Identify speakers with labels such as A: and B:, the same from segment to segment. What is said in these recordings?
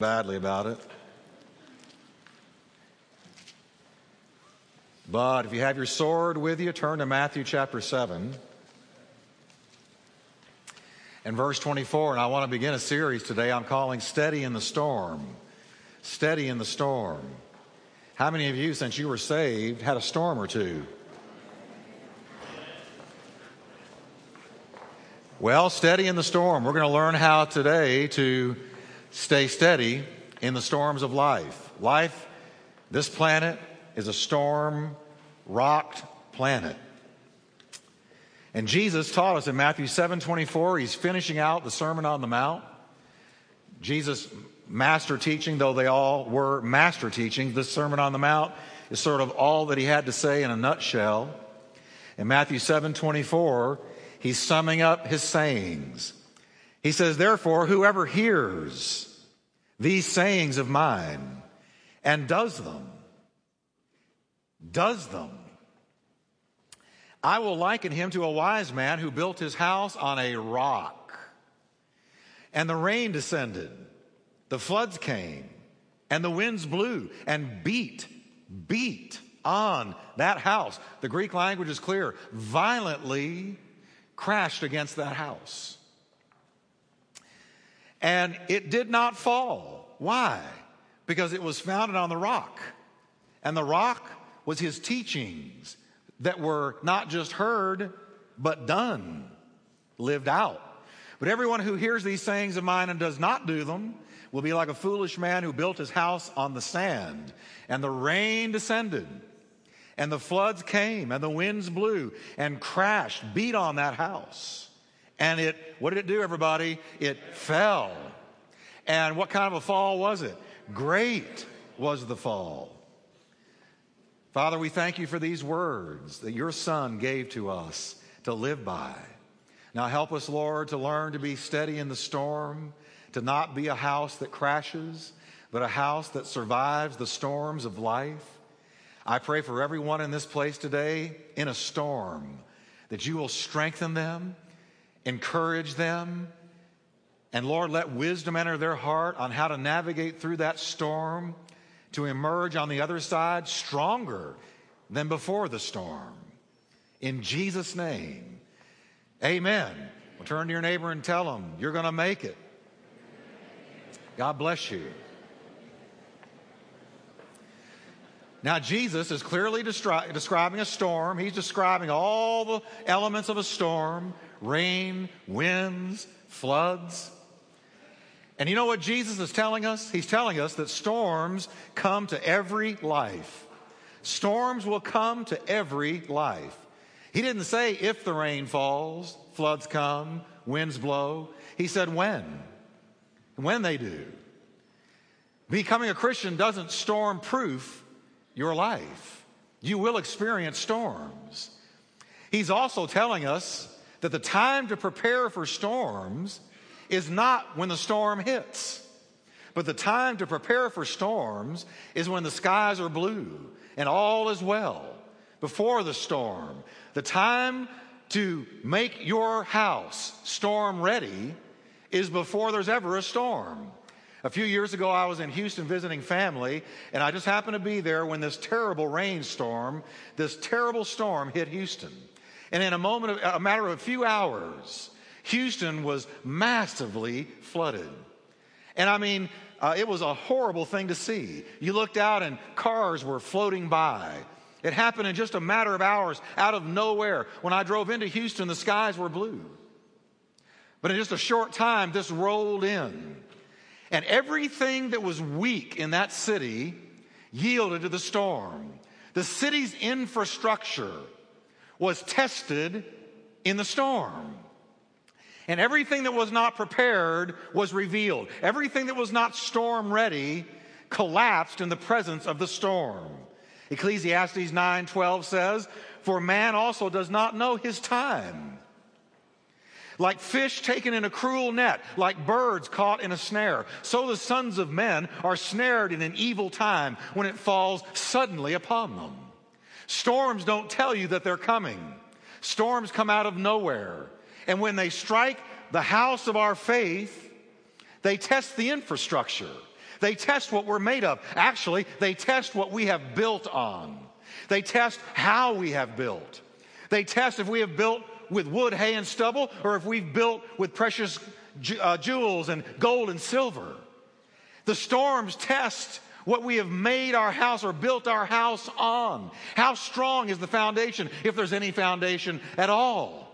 A: badly about it. But if you have your sword with you, turn to Matthew chapter 7 and verse 24. And I want to begin a series today I'm calling Steady in the Storm. Steady in the Storm. How many of you, since you were saved, had a storm or two? Well, steady in the storm. We're going to learn how today to stay steady in the storms of life. Life, this planet, is a storm rocked planet. And Jesus taught us in Matthew 7 24, he's finishing out the Sermon on the Mount. Jesus' master teaching, though they all were master teachings, this Sermon on the Mount is sort of all that he had to say in a nutshell. In Matthew 7 24, he's summing up his sayings. He says, Therefore, whoever hears these sayings of mine and does them, does them, I will liken him to a wise man who built his house on a rock. And the rain descended, the floods came, and the winds blew and beat, beat on that house. The Greek language is clear, violently crashed against that house and it did not fall. Why? Because it was founded on the rock. And the rock was his teachings that were not just heard, but done, lived out. But everyone who hears these sayings of mine and does not do them will be like a foolish man who built his house on the sand. And the rain descended, and the floods came, and the winds blew and crashed, beat on that house and it, what did it do, everybody? It fell. And what kind of a fall was it? Great was the fall. Father, we thank you for these words that your Son gave to us to live by. Now help us, Lord, to learn to be steady in the storm, to not be a house that crashes, but a house that survives the storms of life. I pray for everyone in this place today in a storm that you will strengthen them, encourage them. And Lord, let wisdom enter their heart on how to navigate through that storm to emerge on the other side stronger than before the storm. In Jesus' name, amen. Well, turn to your neighbor and tell them, you're going to make it. God bless you. Now, Jesus is clearly describing a storm. He's describing all the elements of a storm rain, winds, floods. And you know what Jesus is telling us? He's telling us that storms come to every life. Storms will come to every life. He didn't say if the rain falls, floods come, winds blow. He said when. When they do. Becoming a Christian doesn't storm proof your life. You will experience storms. He's also telling us that the time to prepare for storms is not when the storm hits, but the time to prepare for storms is when the skies are blue and all is well before the storm. The time to make your house storm ready is before there's ever a storm. A few years ago, I was in Houston visiting family, and I just happened to be there when this terrible rainstorm, this terrible storm hit Houston. And in a moment, of, a matter of a few hours, Houston was massively flooded. And I mean, uh, it was a horrible thing to see. You looked out and cars were floating by. It happened in just a matter of hours out of nowhere. When I drove into Houston, the skies were blue. But in just a short time, this rolled in. And everything that was weak in that city yielded to the storm. The city's infrastructure was tested in the storm. And everything that was not prepared was revealed. Everything that was not storm ready collapsed in the presence of the storm. Ecclesiastes 9:12 says, "For man also does not know his time." Like fish taken in a cruel net, like birds caught in a snare, so the sons of men are snared in an evil time when it falls suddenly upon them. Storms don't tell you that they're coming. Storms come out of nowhere. And when they strike the house of our faith, they test the infrastructure. They test what we're made of. Actually, they test what we have built on. They test how we have built. They test if we have built with wood, hay, and stubble, or if we've built with precious uh, jewels and gold and silver. The storms test what we have made our house or built our house on. How strong is the foundation, if there's any foundation at all?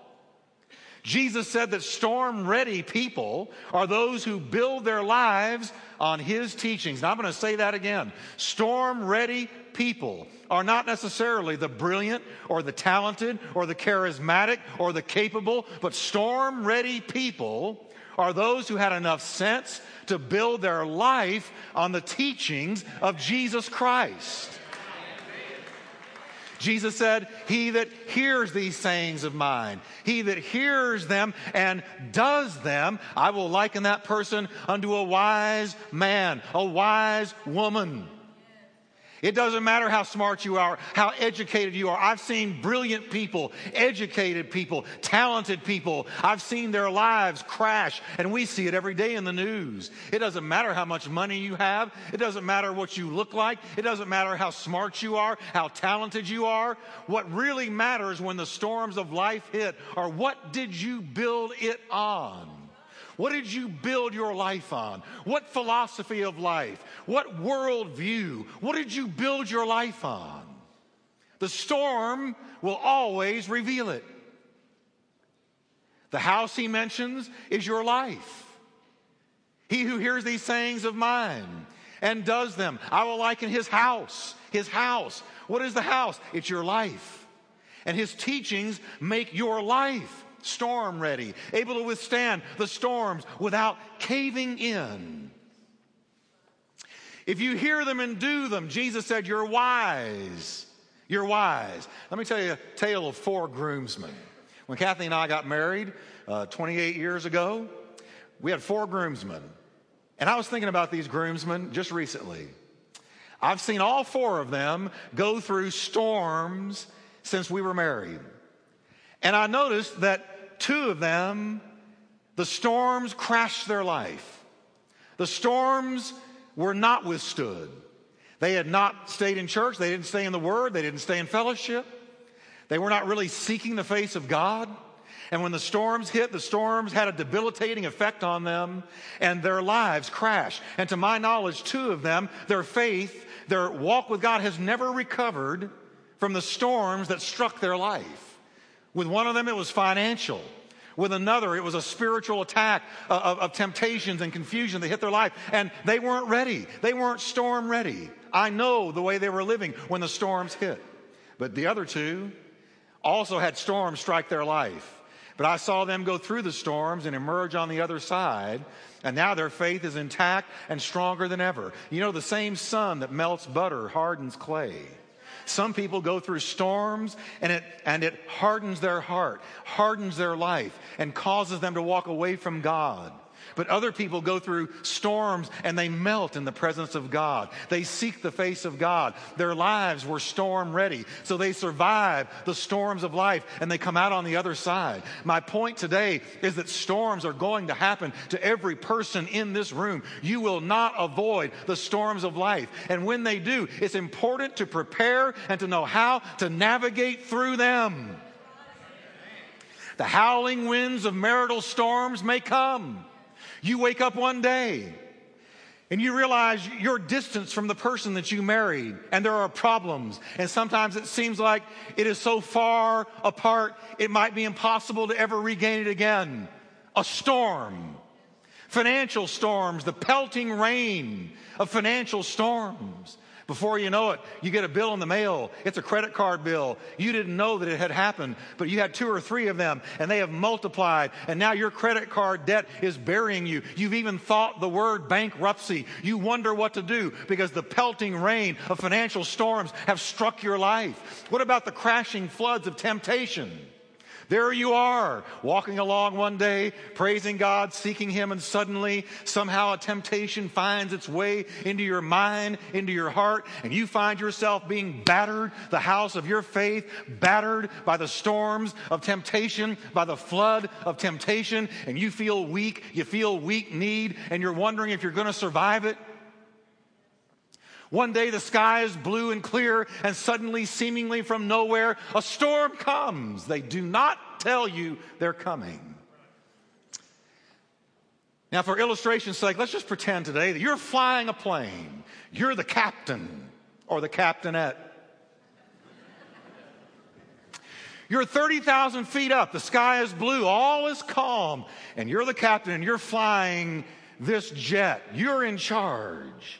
A: Jesus said that storm ready people are those who build their lives on his teachings. Now I'm going to say that again. Storm ready people are not necessarily the brilliant or the talented or the charismatic or the capable, but storm ready people are those who had enough sense to build their life on the teachings of Jesus Christ. Jesus said, He that hears these sayings of mine, he that hears them and does them, I will liken that person unto a wise man, a wise woman. It doesn't matter how smart you are, how educated you are. I've seen brilliant people, educated people, talented people. I've seen their lives crash, and we see it every day in the news. It doesn't matter how much money you have. It doesn't matter what you look like. It doesn't matter how smart you are, how talented you are. What really matters when the storms of life hit are what did you build it on? What did you build your life on? What philosophy of life? What worldview? What did you build your life on? The storm will always reveal it. The house he mentions is your life. He who hears these sayings of mine and does them, I will liken his house. His house. What is the house? It's your life. And his teachings make your life storm ready, able to withstand the storms without caving in. If you hear them and do them, Jesus said, You're wise. You're wise. Let me tell you a tale of four groomsmen. When Kathy and I got married uh, 28 years ago, we had four groomsmen. And I was thinking about these groomsmen just recently. I've seen all four of them go through storms since we were married. And I noticed that two of them, the storms crashed their life. The storms were not withstood. They had not stayed in church. They didn't stay in the Word. They didn't stay in fellowship. They were not really seeking the face of God. And when the storms hit, the storms had a debilitating effect on them and their lives crashed. And to my knowledge, two of them, their faith, their walk with God has never recovered from the storms that struck their life. With one of them, it was financial. With another, it was a spiritual attack uh, of, of, temptations and confusion that hit their life. And they weren't ready. They weren't storm ready. I know the way they were living when the storms hit. But the other two also had storms strike their life. But I saw them go through the storms and emerge on the other side. And now their faith is intact and stronger than ever. You know, the same sun that melts butter hardens clay. Some people go through storms and it, and it hardens their heart, hardens their life, and causes them to walk away from God. But other people go through storms and they melt in the presence of God. They seek the face of God. Their lives were storm ready. So they survive the storms of life and they come out on the other side. My point today is that storms are going to happen to every person in this room. You will not avoid the storms of life. And when they do, it's important to prepare and to know how to navigate through them. The howling winds of marital storms may come. You wake up one day and you realize you're distant from the person that you married and there are problems. And sometimes it seems like it is so far apart, it might be impossible to ever regain it again. A storm, financial storms, the pelting rain of financial storms. Before you know it, you get a bill in the mail. It's a credit card bill. You didn't know that it had happened, but you had two or three of them and they have multiplied. And now your credit card debt is burying you. You've even thought the word bankruptcy. You wonder what to do because the pelting rain of financial storms have struck your life. What about the crashing floods of temptation? There you are, walking along one day, praising God, seeking Him, and suddenly somehow a temptation finds its way into your mind, into your heart, and you find yourself being battered, the house of your faith, battered by the storms of temptation, by the flood of temptation, and you feel weak, you feel weak need, and you're wondering if you're going to survive it. One day the sky is blue and clear, and suddenly, seemingly from nowhere, a storm comes. They do not tell you they're coming. Now, for illustration's sake, let's just pretend today that you're flying a plane. You're the captain or the captainette. You're 30,000 feet up. The sky is blue. All is calm. And you're the captain and you're flying this jet. You're in charge.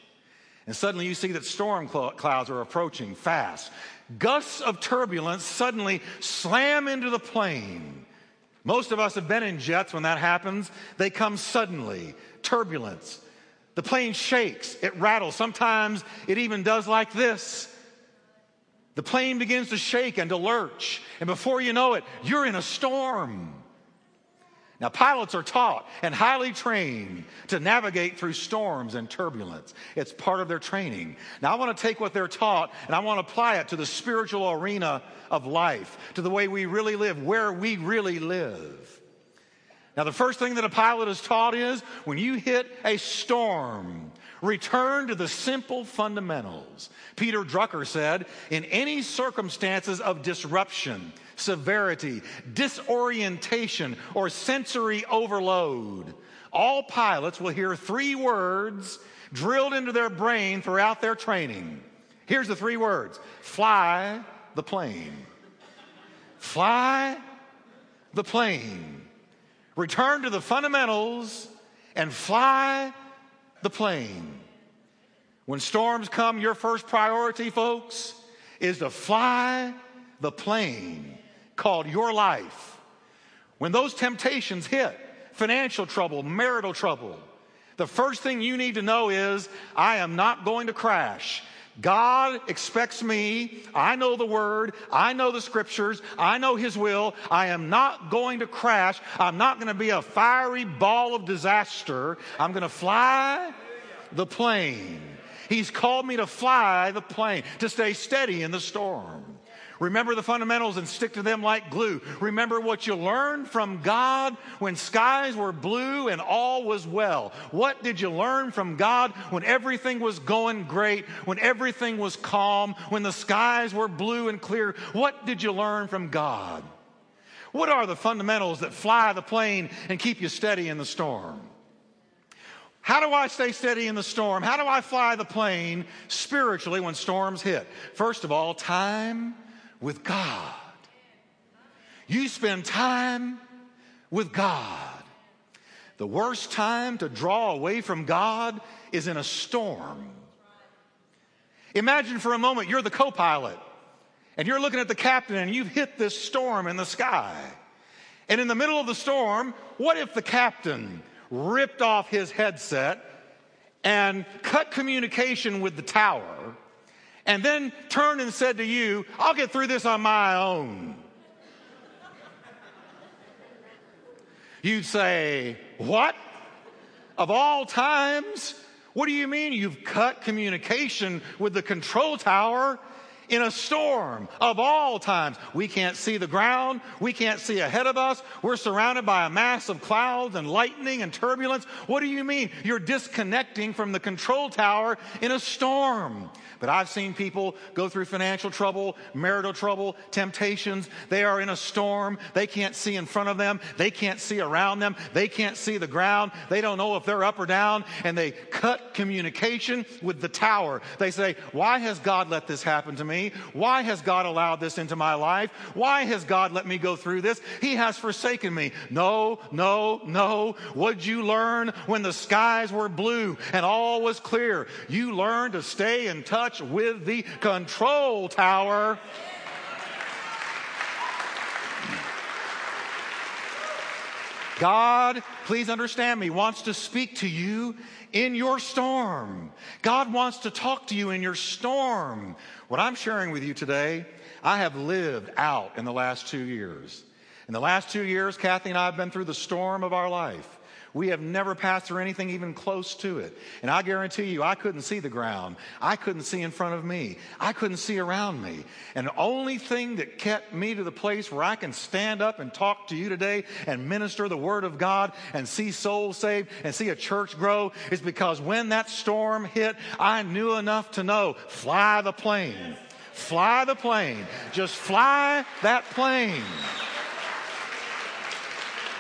A: And suddenly you see that storm clouds are approaching fast. Gusts of turbulence suddenly slam into the plane. Most of us have been in jets when that happens. They come suddenly, turbulence. The plane shakes, it rattles. Sometimes it even does like this. The plane begins to shake and to lurch, and before you know it, you're in a storm. Now, pilots are taught and highly trained to navigate through storms and turbulence. It's part of their training. Now, I want to take what they're taught and I want to apply it to the spiritual arena of life, to the way we really live, where we really live. Now, the first thing that a pilot is taught is when you hit a storm, return to the simple fundamentals. Peter Drucker said, in any circumstances of disruption, severity, disorientation, or sensory overload, all pilots will hear three words drilled into their brain throughout their training. Here's the three words fly the plane. Fly the plane. Return to the fundamentals and fly the plane. When storms come, your first priority, folks, is to fly the plane called your life. When those temptations hit, financial trouble, marital trouble, the first thing you need to know is I am not going to crash. God expects me. I know the word. I know the scriptures. I know his will. I am not going to crash. I'm not going to be a fiery ball of disaster. I'm going to fly the plane. He's called me to fly the plane, to stay steady in the storm. Remember the fundamentals and stick to them like glue. Remember what you learned from God when skies were blue and all was well. What did you learn from God when everything was going great, when everything was calm, when the skies were blue and clear? What did you learn from God? What are the fundamentals that fly the plane and keep you steady in the storm? How do I stay steady in the storm? How do I fly the plane spiritually when storms hit? First of all, time with God. You spend time with God. The worst time to draw away from God is in a storm. Imagine for a moment you're the co pilot and you're looking at the captain and you've hit this storm in the sky. And in the middle of the storm, what if the captain ripped off his headset and cut communication with the tower and then turned and said to you, I'll get through this on my own. You'd say, What? Of all times? What do you mean you've cut communication with the control tower in a storm of all times. We can't see the ground. We can't see ahead of us. We're surrounded by a mass of clouds and lightning and turbulence. What do you mean? You're disconnecting from the control tower in a storm. But I've seen people go through financial trouble, marital trouble, temptations. They are in a storm. They can't see in front of them. They can't see around them. They can't see the ground. They don't know if they're up or down. And they cut communication with the tower. They say, Why has God let this happen to me? Why has God allowed this into my life? Why has God let me go through this? He has forsaken me. No, no, no. What'd you learn when the skies were blue and all was clear? You learned to stay in touch with the control tower. God, please understand me, wants to speak to you in your storm. God wants to talk to you in your storm. What I'm sharing with you today, I have lived out in the last two years. In the last two years, Kathy and I have been through the storm of our life. We have never passed through anything even close to it. And I guarantee you, I couldn't see the ground. I couldn't see in front of me. I couldn't see around me. And the only thing that kept me to the place where I can stand up and talk to you today and minister the Word of God and see souls saved and see a church grow is because when that storm hit, I knew enough to know fly the plane. Fly the plane. Just fly that plane.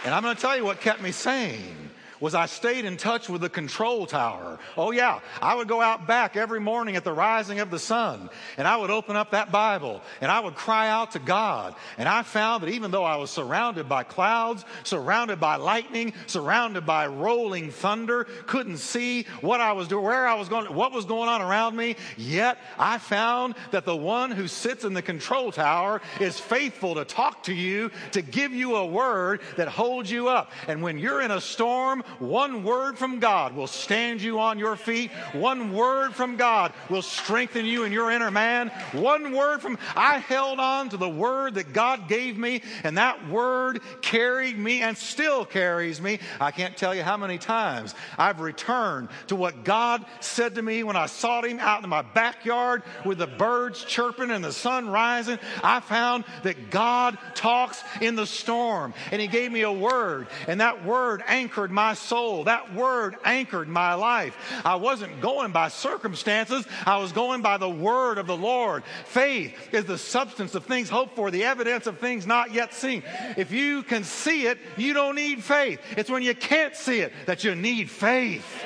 A: And I'm going to tell you what kept me sane was I stayed in touch with the control tower. Oh, yeah. I would go out back every morning at the rising of the sun and I would open up that Bible and I would cry out to God. And I found that even though I was surrounded by clouds, surrounded by lightning, surrounded by rolling thunder, couldn't see what I was doing, where I was going, what was going on around me, yet I found that the one who sits in the control tower is faithful to talk to you, to give you a word that holds you up. And when you're in a storm, one word from God will stand you on your feet. One word from God will strengthen you in your inner man. One word from, I held on to the word that God gave me, and that word carried me and still carries me. I can't tell you how many times I've returned to what God said to me when I sought Him out in my backyard with the birds chirping and the sun rising. I found that God talks in the storm, and He gave me a word, and that word anchored my soul. That word anchored my life. I wasn't going by circumstances, I was going by the word of the Lord. Faith is the substance of things hoped for, the evidence of things not yet seen. If you can see it, you don't need faith. It's when you can't see it that you need faith.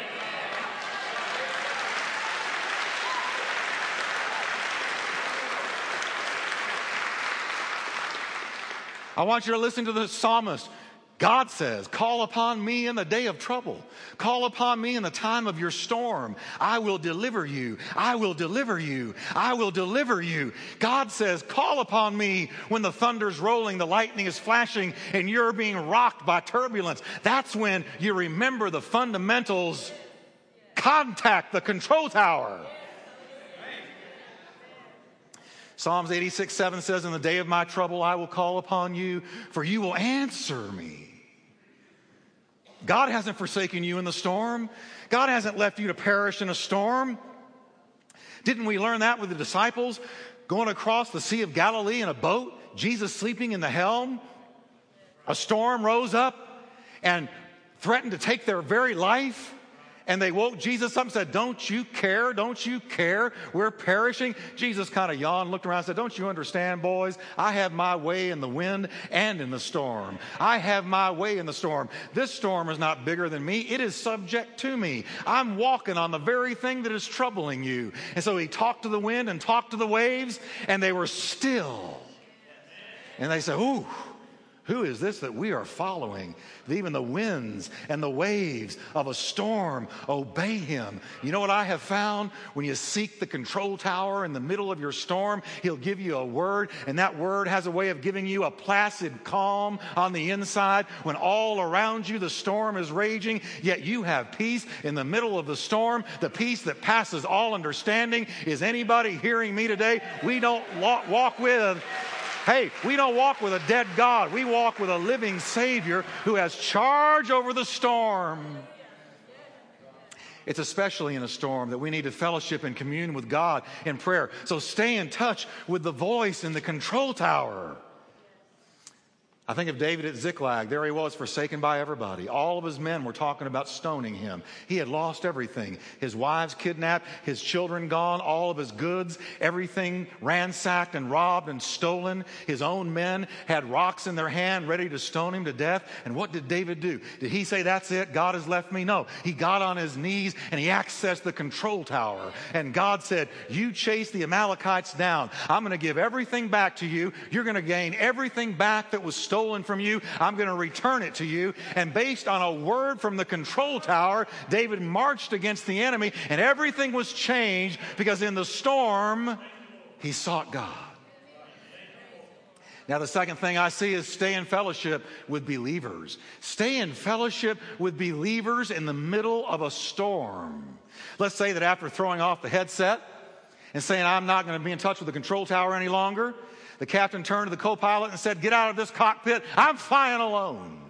A: I want you to listen to the psalmist God says, Call upon me in the day of trouble. Call upon me in the time of your storm. I will deliver you. I will deliver you. I will deliver you. God says, Call upon me when the thunder's rolling, the lightning is flashing, and you're being rocked by turbulence. That's when you remember the fundamentals. Contact the control tower. Psalms 86 7 says, In the day of my trouble, I will call upon you, for you will answer me. God hasn't forsaken you in the storm. God hasn't left you to perish in a storm. Didn't we learn that with the disciples going across the Sea of Galilee in a boat, Jesus sleeping in the helm? A storm rose up and threatened to take their very life and they woke Jesus up and said, Don't you care? Don't you care? We're perishing. Jesus kind of yawned, looked around, and said, Don't you understand, boys? I have my way in the wind and in the storm. I have my way in the storm. This storm is not bigger than me, it is subject to me. I'm walking on the very thing that is troubling you. And so he talked to the wind and talked to the waves, and they were still. And they said, Ooh. Who is this that we are following? Even the winds and the waves of a storm obey him. You know what I have found? When you seek the control tower in the middle of your storm, he'll give you a word, and that word has a way of giving you a placid calm on the inside when all around you the storm is raging, yet you have peace in the middle of the storm. The peace that passes all understanding. Is anybody hearing me today? We don't walk with Hey, we don't walk with a dead God. We walk with a living Savior who has charge over the storm. It's especially in a storm that we need to fellowship and commune with God in prayer. So stay in touch with the voice in the control tower. I think of David at Ziklag. There he was, forsaken by everybody. All of his men were talking about stoning him. He had lost everything his wives kidnapped, his children gone, all of his goods, everything ransacked and robbed and stolen. His own men had rocks in their hand ready to stone him to death. And what did David do? Did he say, That's it, God has left me? No. He got on his knees and he accessed the control tower. And God said, You chase the Amalekites down. I'm going to give everything back to you. You're going to gain everything back that was stolen stolen from you. I'm going to return it to you. And based on a word from the control tower, David marched against the enemy, and everything was changed because in the storm, he sought God. Now, the second thing I see is stay in fellowship with believers. Stay in fellowship with believers in the middle of a storm. Let's say that after throwing off the headset and saying, I'm not going to be in touch with the control tower any longer, the captain turned to the co pilot and said, Get out of this cockpit. I'm flying alone.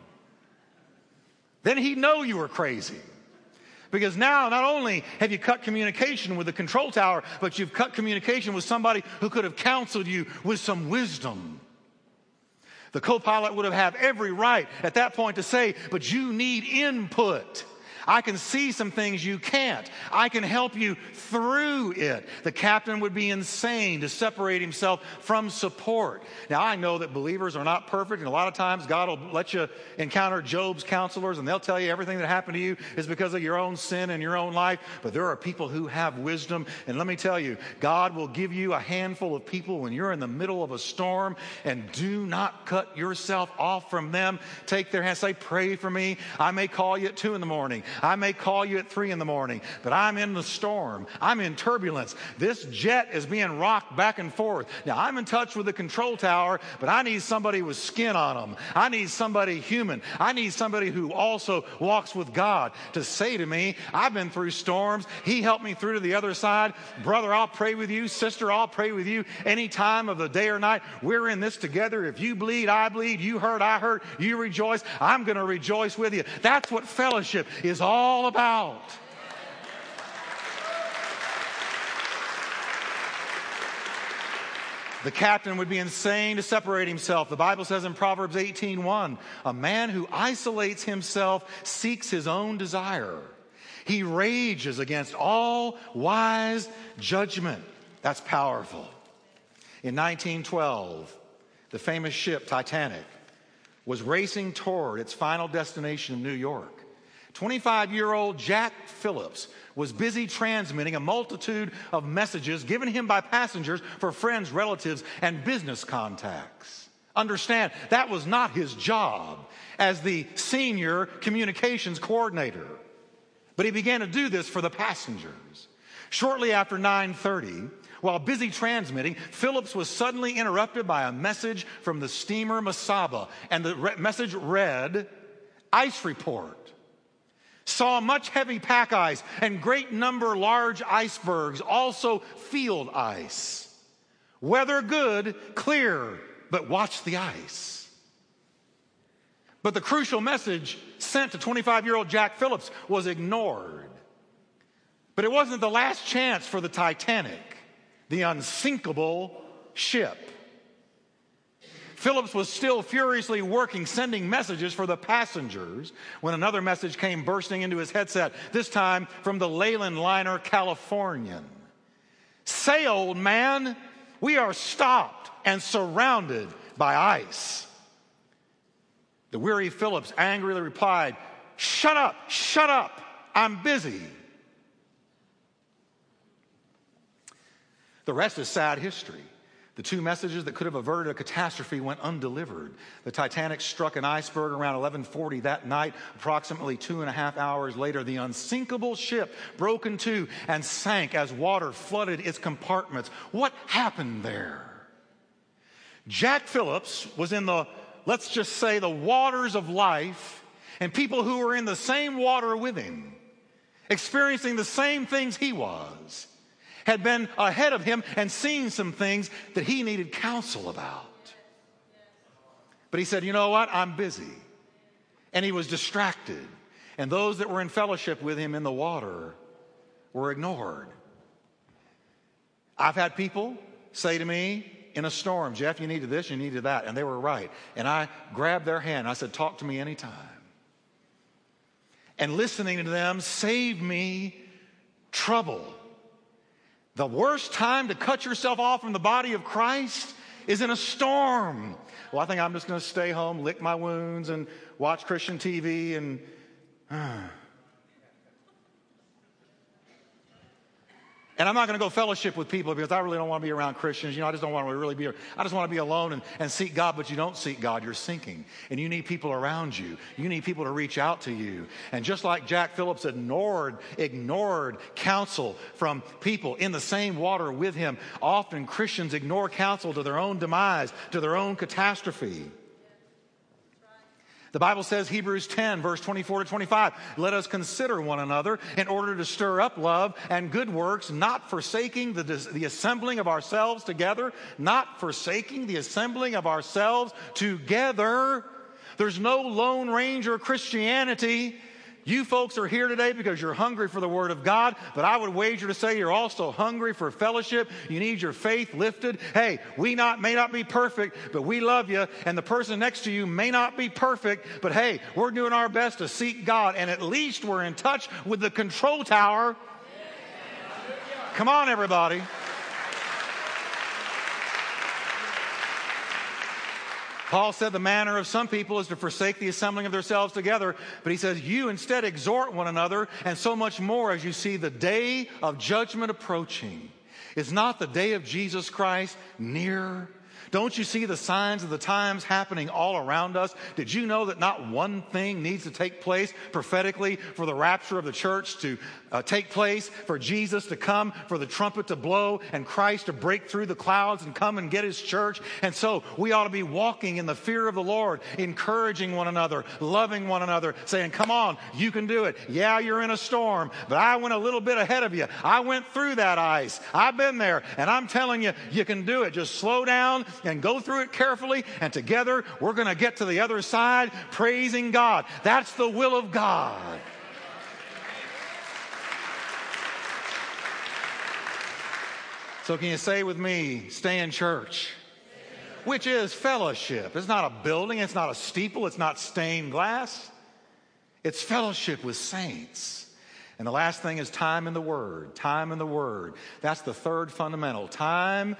A: then he'd know you were crazy. Because now, not only have you cut communication with the control tower, but you've cut communication with somebody who could have counseled you with some wisdom. The co pilot would have had every right at that point to say, but you need input. I can see some things you can't. I can help you through it. The captain would be insane to separate himself from support. Now, I know that believers are not perfect, and a lot of times God will let you encounter Job's counselors, and they'll tell you everything that happened to you is because of your own sin and your own life. But there are people who have wisdom, and let me tell you, God will give you a handful of people when you're in the middle of a storm, and do not cut yourself off from them. Take their hand, say, Pray for me. I may call you at two in the morning. I may call you at three in the morning, but I'm in the storm. I'm in turbulence. This jet is being rocked back and forth. Now, I'm in touch with the control tower, but I need somebody with skin on them. I need somebody human. I need somebody who also walks with God to say to me, I've been through storms. He helped me through to the other side. Brother, I'll pray with you. Sister, I'll pray with you any time of the day or night. We're in this together. If you bleed, I bleed. You hurt, I hurt. You rejoice. I'm going to rejoice with you. That's what fellowship is all about. The captain would be insane to separate himself. The Bible says in Proverbs 18:1, a man who isolates himself seeks his own desire. He rages against all wise judgment. That's powerful. In 1912, the famous ship Titanic was racing toward its final destination of New York. 25 year old Jack Phillips was busy transmitting a multitude of messages given him by passengers for friends, relatives, and business contacts. Understand, that was not his job as the senior communications coordinator. But he began to do this for the passengers. Shortly after 9:30, while busy transmitting, Phillips was suddenly interrupted by a message from the steamer Mesaba, and the re- message read, "Ice report saw much heavy pack ice and great number large icebergs, also field ice. Weather good, clear, but watch the ice. But the crucial message sent to 25 year old Jack Phillips was ignored. But it wasn't the last chance for the Titanic, the unsinkable ship. Phillips was still furiously working, sending messages for the passengers when another message came bursting into his headset, this time from the Leyland liner Californian. Say, old man, we are stopped and surrounded by ice. The weary Phillips angrily replied, Shut up, shut up, I'm busy. The rest is sad history. The two messages that could have averted a catastrophe went undelivered. The Titanic struck an iceberg around 1140 that night. Approximately two and a half hours later, the unsinkable ship broke in two and sank as water flooded its compartments. What happened there? Jack Phillips was in the, let's just say, the waters of life, and people who were in the same water with him, experiencing the same things he was had been ahead of him and seen some things that he needed counsel about. But he said, You know what? I'm busy. And he was distracted. And those that were in fellowship with him in the water were ignored. I've had people say to me in a storm, Jeff, you needed this, you needed that. And they were right. And I grabbed their hand. I said, Talk to me anytime. And listening to them saved me trouble the worst time to cut yourself off from the body of Christ is in a storm. Well, I think I'm just going to stay home, lick my wounds, and watch Christian TV and. Uh. And I'm not going to go fellowship with people because I really don't want to be around Christians. You know, I just don't want to really be, I just want to be alone and, and seek God, but you don't seek God. You're sinking. And you need people around you. You need people to reach out to you. And just like Jack Phillips ignored, ignored counsel from people in the same water with him, often Christians ignore counsel to their own demise, to their own catastrophe. The Bible says, Hebrews 10, verse 24 to 25, let us consider one another in order to stir up love and good works, not forsaking the, the assembling of ourselves together, not forsaking the assembling of ourselves together, There's no Lone Ranger Christianity. You folks are here today because you're hungry for the Word of God, but I would wager to say you're also hungry for fellowship. You need your faith lifted. Hey, we not, may not be perfect, but we love you, and the person next to you may not be perfect, but hey, we're doing our best to seek God, and at least we're in touch with the control tower. Come on, everybody. Paul said the manner of some people is to forsake the assembling of themselves together, but he says, You instead exhort one another, and so much more as you see the day of judgment approaching. Is not the day of Jesus Christ near? Don't you see the signs of the times happening all around us? Did you know that not one thing needs to take place prophetically for the rapture of the church to uh, take place, for Jesus to come, for the trumpet to blow, and Christ to break through the clouds and come and get his church. And so we ought to be walking in the fear of the Lord, encouraging one another, loving one another, saying, Come on, you can do it. Yeah, you're in a storm, but I went a little bit ahead of you. I went through that ice. I've been there, and I'm telling you, you can do it. Just slow down and go through it carefully, and together we're going to get to the other side praising God. That's the will of God. So, can you say with me, stay in church? Which is fellowship. It's not a building, it's not a steeple, it's not stained glass. It's fellowship with saints. And the last thing is time in the Word. Time in the Word. That's the third fundamental. Time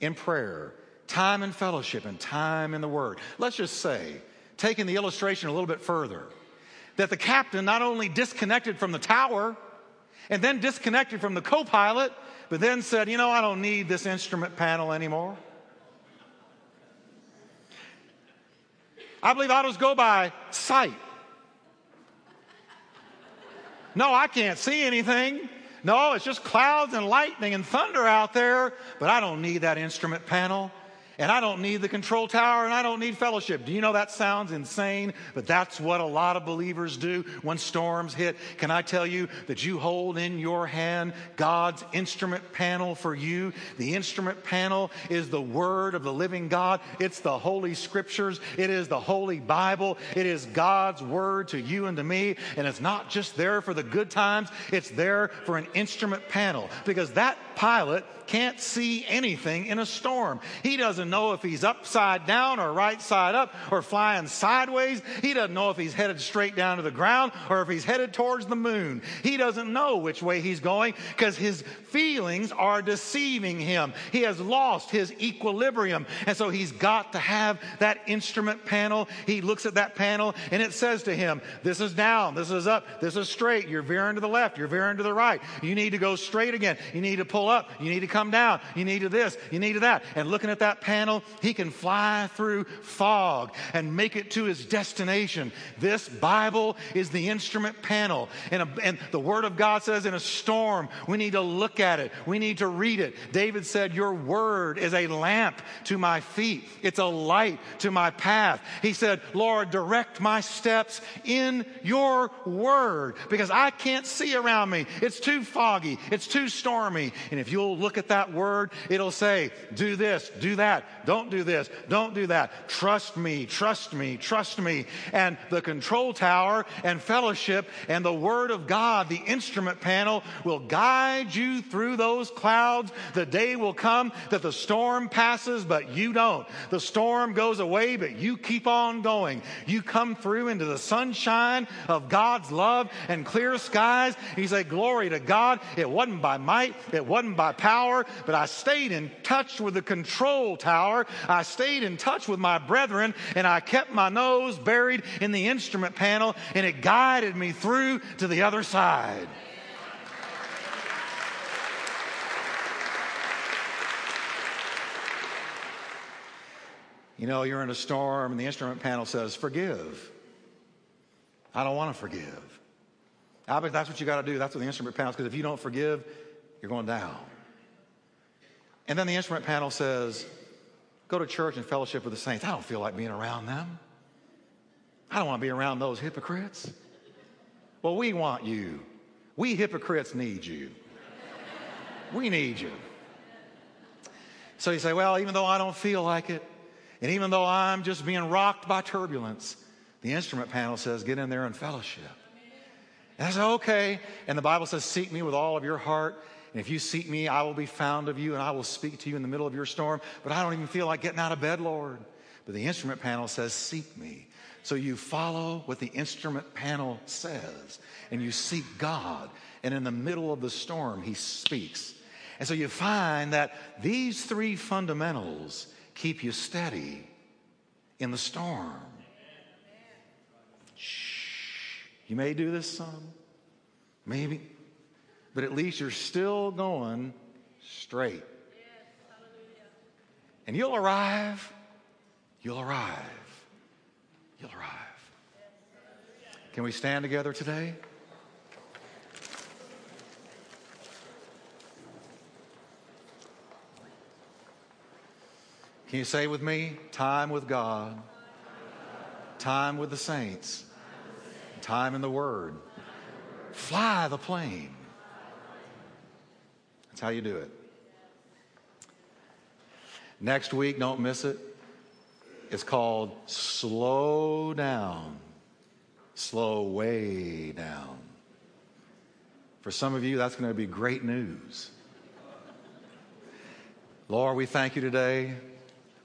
A: in prayer, time in fellowship, and time in the Word. Let's just say, taking the illustration a little bit further, that the captain not only disconnected from the tower and then disconnected from the co pilot, but then said, You know, I don't need this instrument panel anymore. I believe autos go by sight. No, I can't see anything. No, it's just clouds and lightning and thunder out there, but I don't need that instrument panel and I don't need the control tower and I don't need fellowship. Do you know that sounds insane? But that's what a lot of believers do when storms hit. Can I tell you that you hold in your hand God's instrument panel for you? The instrument panel is the Word of the living God, it's the Holy Scriptures, it is the Holy Bible, it is God's Word to you and to me. And it's not just there for the good times, it's there for an instrument panel because that pilot can't see anything in a storm. He doesn't know if he's upside down or right side up or flying sideways. He doesn't know if he's headed straight down to the ground or if he's headed towards the moon. He doesn't know which way he's going because his feelings are deceiving him. He has lost his equilibrium. And so he's got to have that instrument panel. He looks at that panel and it says to him, This is down, this is up, this is straight. You're veering to the left, you're veering to the right. You need to go straight again. You need to pull up, you need to come down, you need to this, you need to that. And looking at that panel, he can fly through fog and make it to his destination. This Bible is the instrument panel. And, a, and the Word of God says in a storm, we need to look at it, we need to read it. David said, Your Word is a lamp to my feet, it's a light to my path. He said, Lord, direct my steps in your Word because I can't see around me. It's too foggy, it's too stormy. And if you'll look at that Word, it'll say, Do this, do that, don't do this, don't do that. Trust me, trust me, trust me. And the control tower and fellowship and the Word of God, the instrument panel, will guide you through those clouds. The day will come that the storm passes, but you don't. The storm goes away, but you keep on going. You come through into the sunshine of God's love and clear skies. He said, Glory to God. It wasn't by might, it wasn't by power, but I stayed in touch with the control tower. I stayed in touch with my brethren, and I kept my nose buried in the instrument panel, and it guided me through to the other side. You know, you're in a storm and the instrument panel says, forgive. I don't want to forgive. I that's what you got to do. That's what the instrument panel says because if you don't forgive, you're going down. And then the instrument panel says, go to church and fellowship with the saints. I don't feel like being around them. I don't want to be around those hypocrites. Well, we want you. We hypocrites need you. We need you. So you say, well, even though I don't feel like it, and even though I'm just being rocked by turbulence, The instrument panel says, get in there and fellowship. And I said, okay. And the Bible says, seek me with all of your heart. And if you seek me, I will be found of you and I will speak to you in the middle of your storm. But I don't even feel like getting out of bed, Lord. But the instrument panel says, seek me. So you follow what the instrument panel says and you seek God. And in the middle of the storm, he speaks. And so you find that these three fundamentals keep you steady in the storm. Shh. You may do this some, maybe, but at least you're still going straight. And you'll arrive, you'll arrive, you'll arrive. Can we stand together today? Can you say with me? Time with God, time with the saints, time in the Word. Fly the plane. That's how you do it. Next week, don't miss it. It's called Slow Down. Slow way down. For some of you, that's going to be great news. Lord, we thank you today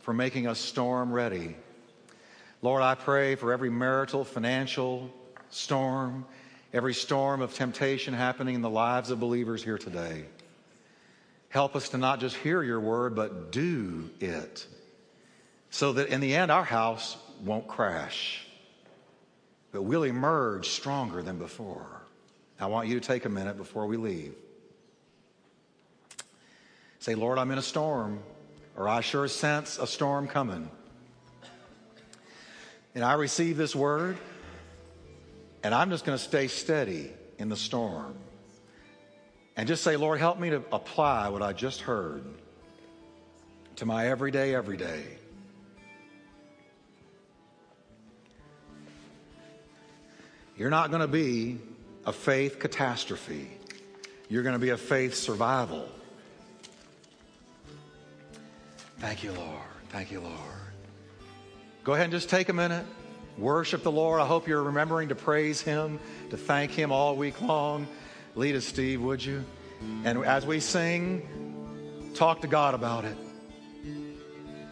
A: for making us storm ready. Lord, I pray for every marital, financial storm, every storm of temptation happening in the lives of believers here today. Help us to not just hear your word, but do it. So that in the end, our house won't crash, but we'll emerge stronger than before. I want you to take a minute before we leave. Say, Lord, I'm in a storm or I sure sense a storm coming. And I receive this word, and I'm just going to stay steady in the storm. And just say, Lord, help me to apply what I just heard to my everyday, everyday. You're not going to be a faith catastrophe. You're going to be a faith survival. Thank you, Lord. Thank you, Lord. Go ahead and just take a minute. Worship the Lord. I hope you're remembering to praise Him, to thank Him all week long. Lead us, Steve, would you? And as we sing, talk to God about it.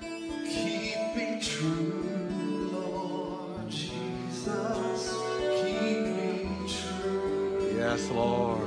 B: Keep me true, Lord Jesus. Keep me true.
A: Yes, Lord.